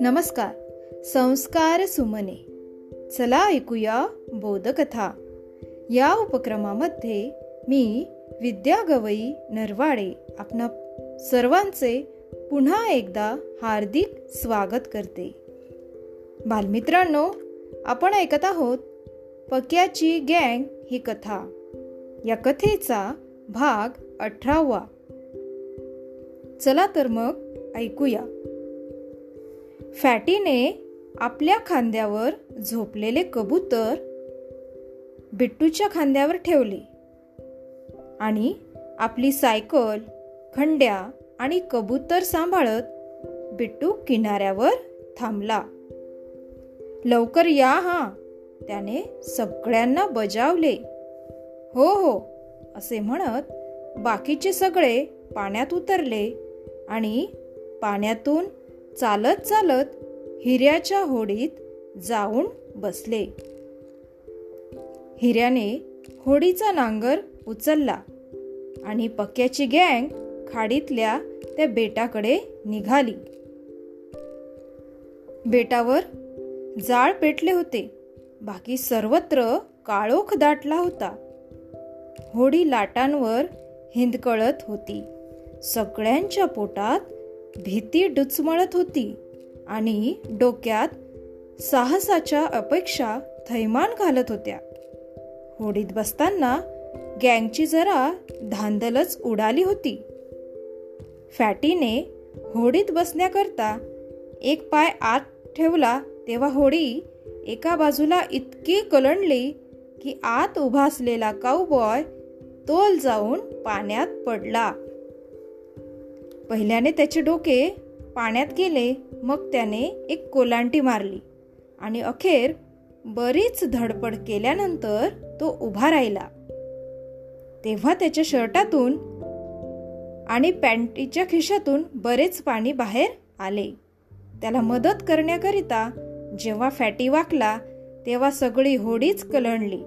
नमस्कार संस्कार सुमने. चला ऐकूया बोधकथा. या उपक्रमामध्ये मी विद्या गवई नरवाडे आपणा सर्वांचे पुन्हा एकदा हार्दिक स्वागत करते. बालमित्रांनो आपण ऐकत आहोत पक्याची गँग ही कथा. या कथेचा भाग अठरावा. चला तर मग ऐकूया. फॅटीने आपल्या खांद्यावर झोपलेले कबूतर बिट्टूच्या खांद्यावर ठेवले आणि आपली सायकल खंड्या आणि कबूतर सांभाळत बिट्टू किनाऱ्यावर थांबला. लवकर या हा त्याने सगळ्यांना बजावले. हो हो असे म्हणत बाकीचे सगळे पाण्यात उतरले. आणि पाण्यातून चालत चालत हिऱ्याच्या होडीत जाऊन बसले. हिऱ्याने होडीचा नांगर उचलला आणि पक्याची गँग खाडीतल्या त्या बेटाकडे निघाली. बेटावर जाळ पेटले होते बाकी सर्वत्र काळोख दाटला होता. होडी लाटांवर हिंदकळत होती. सगळ्यांच्या पोटात भीती डुचमळत होती आणि डोक्यात साहसाच्या अपेक्षा थैमान घालत होत्या. होडीत बसताना गँगची जरा धांदलच उडाली होती. फॅटीने होडीत बसण्याकरता एक पाय आत ठेवला तेव्हा होडी एका बाजूला इतकी कलंडली की आत उभा असलेला काऊबॉय तोल जाऊन पाण्यात पडला. पहिल्याने त्याचे डोके पाण्यात गेले मग त्याने एक कोलांटी मारली आणि अखेर बरीच धडपड केल्यानंतर तो उभा राहिला. तेव्हा त्याच्या शर्टातून आणि पॅन्टीच्या खिशातून बरेच पाणी बाहेर आले. त्याला मदत करण्याकरिता जेव्हा फॅटी वाकला तेव्हा सगळी होडीच कलंडली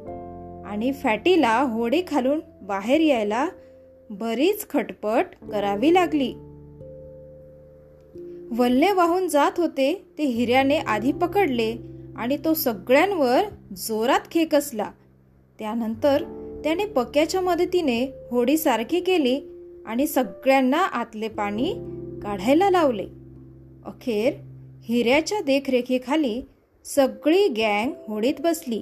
आणि फॅटीला होडी खालून बाहेर यायला बरीच खटपट करावी लागली. वल्हे वाहून जात होते ते हिऱ्याने आधी पकडले आणि तो सगळ्यांवर जोरात खेकसला. त्यानंतर त्याने पक्याच्या मदतीने होडी सारखी केली आणि सगळ्यांना आतले पाणी काढायला लावले. अखेर हिऱ्याच्या देखरेखीखाली सगळी गँग होडीत बसली.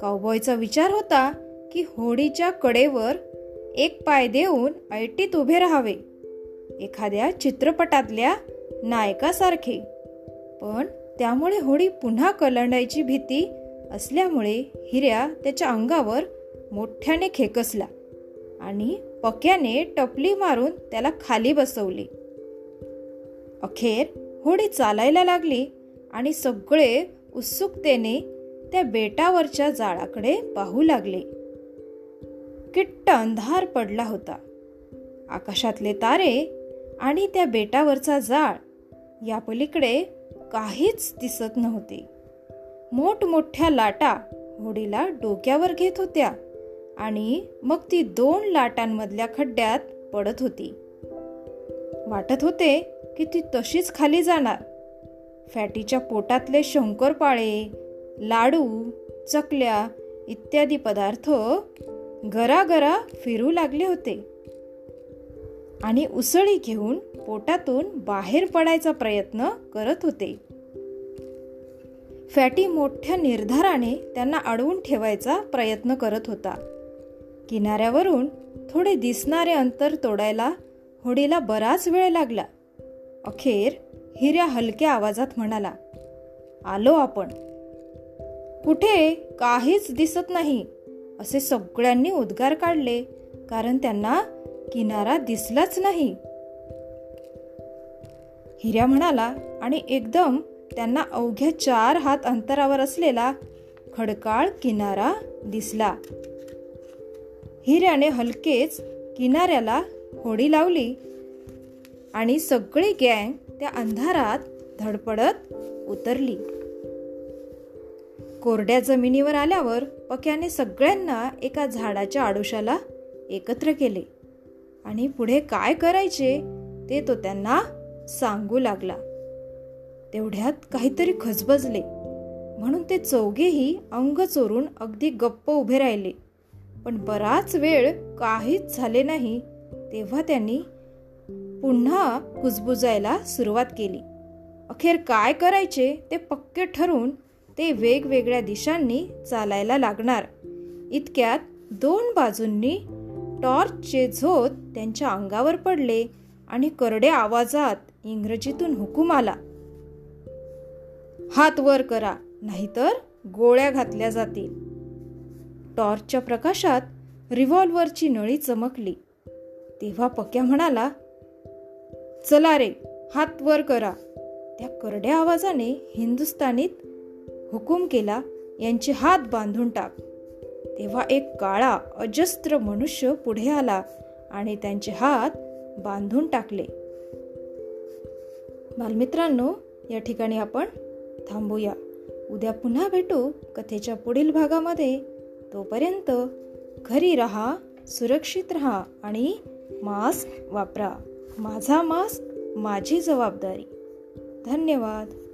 कावबॉयचा विचार होता की होडीच्या कडेवर एक पाय देऊन ऐटीत उभे राहावे. एखाद्या चित्रपटातल्या नायकासारखे. पण त्यामुळे होडी पुन्हा कलंडायची भीती असल्यामुळे हिऱ्या त्याच्या अंगावर मोठ्याने खेकसला आणि पक्याने टपली मारून त्याला खाली बसवले. अखेर होडी चालायला लागली आणि सगळे उत्सुकतेने त्या बेटावरच्या जाळाकडे पाहू लागले. किट्ट अंधार पडला होता. आकाशातले तारे आणि त्या बेटावरचा जाळ या पलीकडे काहीच दिसत नव्हते. मोठमोठ्या लाटा होडीला डोक्यावर घेत होत्या आणि मग ती दोन लाटांमधल्या खड्ड्यात पडत होती. वाटत होते की ती तशीच खाली जाणार. फॅटीच्या पोटातले शंकरपाळे लाडू चकल्या इत्यादी पदार्थ गरागरा फिरू लागले होते. आणि उसळी घेऊन पोटातून बाहेर पडायचा प्रयत्न करत होते. फॅटी मोठ्या निर्धाराने त्यांना अडवून ठेवायचा प्रयत्न करत होता. किनाऱ्यावरून थोडे दिसणारे अंतर तोडायला होडीला बराच वेळ लागला. अखेर हिऱ्या हलक्या आवाजात म्हणाला आलो आपण. कुठे? काहीच दिसत नाही. असे सगळ्यांनी उद्गार काढले कारण त्यांना किनारा दिसलाच नाही. हिऱ्या म्हणाला आणि एकदम त्यांना अवघ्या चार हात अंतरावर असलेला खडकाळ किनारा दिसला. हिऱ्याने हलकेच किनाऱ्याला होडी लावली आणि सगळी गँग त्या अंधारात धडपडत उतरली. कोरड्या जमिनीवर आल्यावर पक्याने सगळ्यांना एका झाडाच्या आडोशाला एकत्र केले. आणि पुढे काय करायचे ते तो त्यांना सांगू लागला. तेवढ्यात काहीतरी खजबजले. म्हणून ते चौघेही अंग चोरून अगदी गप्प उभे राहिले. पण बराच वेळ काहीच झाले नाही तेव्हा त्यांनी पुन्हा कुजबुजायला सुरुवात केली. अखेर काय करायचे ते पक्के ठरून ते वेगवेगळ्या दिशांनी चालायला लागणार. इतक्यात दोन बाजूंनी टॉर्चचे झोत त्यांच्या अंगावर पडले आणि करड्या आवाजात इंग्रजीतून हुकूम आला. हात वर करा नाहीतर गोळ्या घातल्या जातील. टॉर्चच्या प्रकाशात रिव्हॉल्व्हरची नळी चमकली. तेव्हा पक्या म्हणाला चला रे हात वर करा. त्या करड्या आवाजाने हिंदुस्थानीत हुकूम केला यांचे हात बांधून टाक. तेव्हा एक काळा अजस्त्र मनुष्य पुढे आला आणि त्यांचे हात बांधून टाकले. बालमित्रांनो या ठिकाणी आपण थांबूया. उद्या पुन्हा भेटू कथेच्या पुढील भागामध्ये. तोपर्यंत घरी रहा सुरक्षित रहा आणि मास्क वापरा. माझा मास्क माझी जबाबदारी. धन्यवाद.